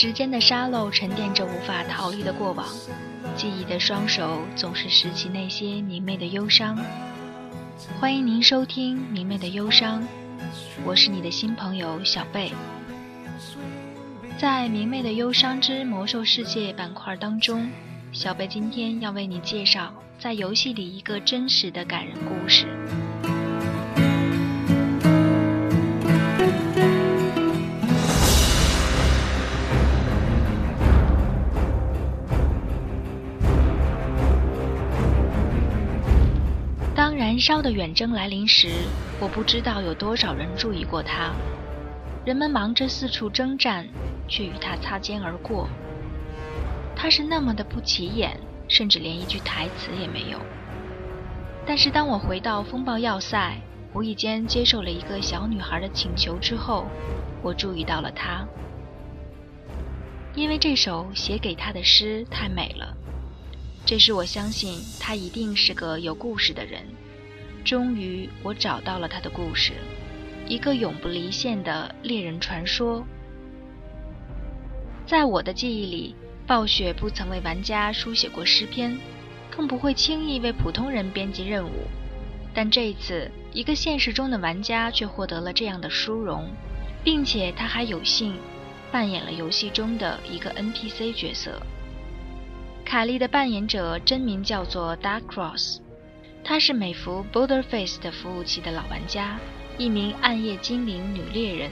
时间的沙漏沉淀着无法逃离的过往，记忆的双手总是拾起那些明媚的忧伤。欢迎您收听《明媚的忧伤》，我是你的新朋友小贝。在《明媚的忧伤之魔兽世界》板块当中，小贝今天要为你介绍在游戏里一个真实的感人故事。当燃烧的远征来临时，我不知道有多少人注意过他。人们忙着四处征战，却与他擦肩而过。他是那么的不起眼，甚至连一句台词也没有。但是当我回到风暴要塞，无意间接受了一个小女孩的请求之后，我注意到了他，因为这首写给他的诗太美了。这是我相信他一定是个有故事的人。终于，我找到了他的故事，一个永不离线的猎人传说。在我的记忆里，暴雪不曾为玩家书写过诗篇，更不会轻易为普通人编辑任务。但这一次，一个现实中的玩家却获得了这样的殊荣，并且他还有幸扮演了游戏中的一个 NPC 角色。凯莉的扮演者真名叫做 Dark Cross，她是美服 Border Face 的服务器的老玩家，一名暗夜精灵女猎人。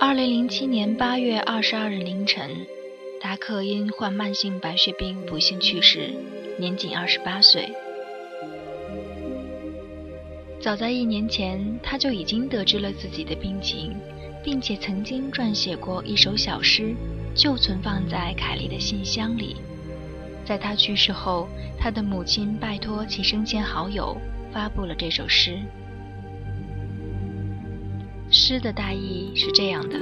二零零七年八月二十二日凌晨，达克因患慢性白血病不幸去世，年仅二十八岁。早在一年前，他就已经得知了自己的病情。并且曾经撰写过一首小诗，就存放在凯莉的信箱里。在他去世后，他的母亲拜托其生前好友发布了这首诗。诗的大意是这样的。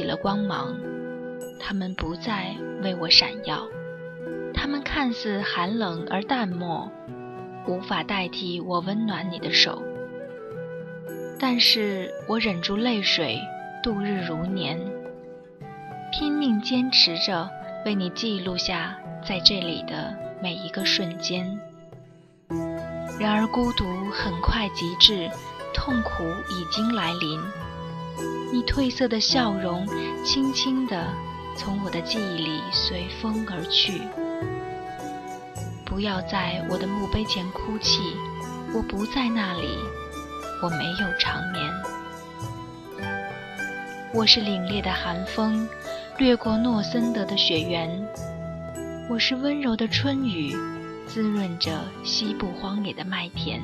起了光芒，他们不再为我闪耀，他们看似寒冷而淡漠，无法代替我温暖你的手。但是我忍住泪水，度日如年，拼命坚持着为你记录下在这里的每一个瞬间。然而孤独很快极致，痛苦已经来临。你褪色的笑容，轻轻地从我的记忆里随风而去。不要在我的墓碑前哭泣，我不在那里，我没有长眠。我是凛冽的寒风，掠过诺森德的雪原；我是温柔的春雨，滋润着西部荒野的麦田；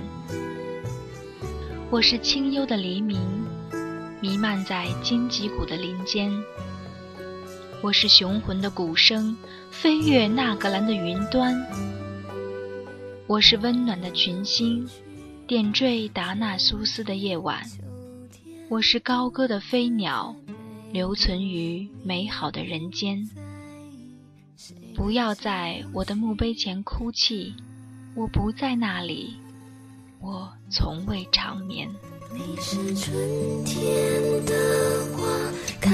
我是清幽的黎明。弥漫在荆棘谷的林间，我是雄浑的鼓声，飞越纳格兰的云端；我是温暖的群星，点缀达纳苏斯的夜晚；我是高歌的飞鸟，留存于美好的人间。不要在我的墓碑前哭泣，我不在那里，我从未长眠。你是春天的花，开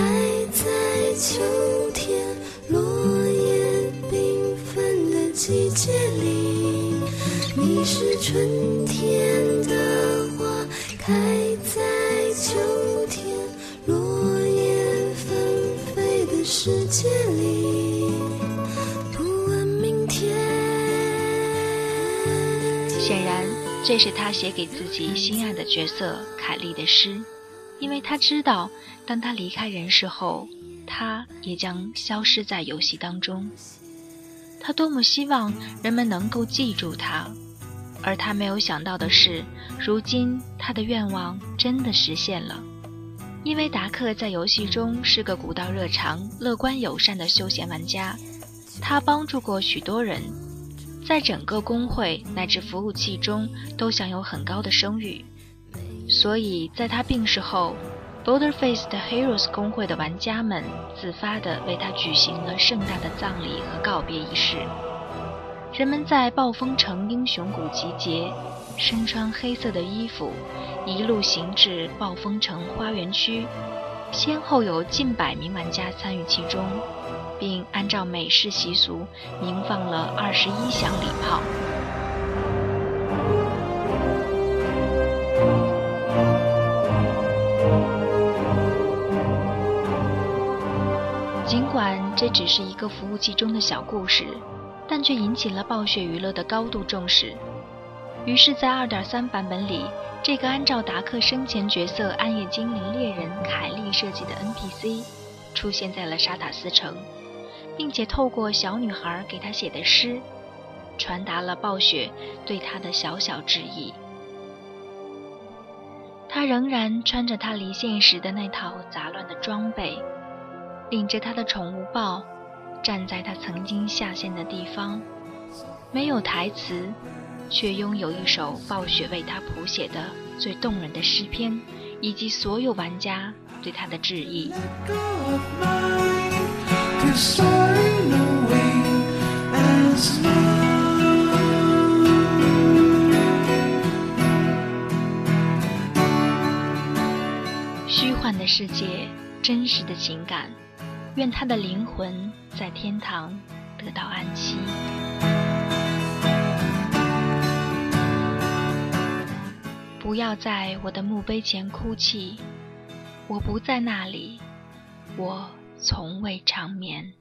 在秋天落叶缤纷的季节里。你是春天的花，开这是他写给自己心爱的角色凯莉的诗，因为他知道，当他离开人世后，他也将消失在游戏当中。他多么希望人们能够记住他，而他没有想到的是，如今他的愿望真的实现了。因为达克在游戏中是个古道热肠、乐观友善的休闲玩家，他帮助过许多人。在整个工会乃至服务器中都享有很高的声誉，所以在他病逝后，Boulderface 的 Heroes 工会的玩家们自发地为他举行了盛大的葬礼和告别仪式。人们在暴风城英雄谷集结，身穿黑色的衣服，一路行至暴风城花园区，先后有近百名玩家参与其中，并按照美式习俗鸣放了二十一响礼炮。尽管这只是一个服务器中的小故事。但却引起了暴雪娱乐的高度重视。于是，在2.3版本里，这个按照达克生前角色暗夜精灵猎人凯莉设计的 NPC 出现在了沙塔斯城，并且透过小女孩给他写的诗，传达了暴雪对他的小小致意。他仍然穿着他离线时的那套杂乱的装备，领着他的宠物豹。站在他曾经下线的地方，没有台词，却拥有一首暴雪为他谱写的最动人的诗篇，以及所有玩家对他的致意。虚幻的世界，真实的情感。愿他的灵魂在天堂得到安息。不要在我的墓碑前哭泣，我不在那里，我从未长眠。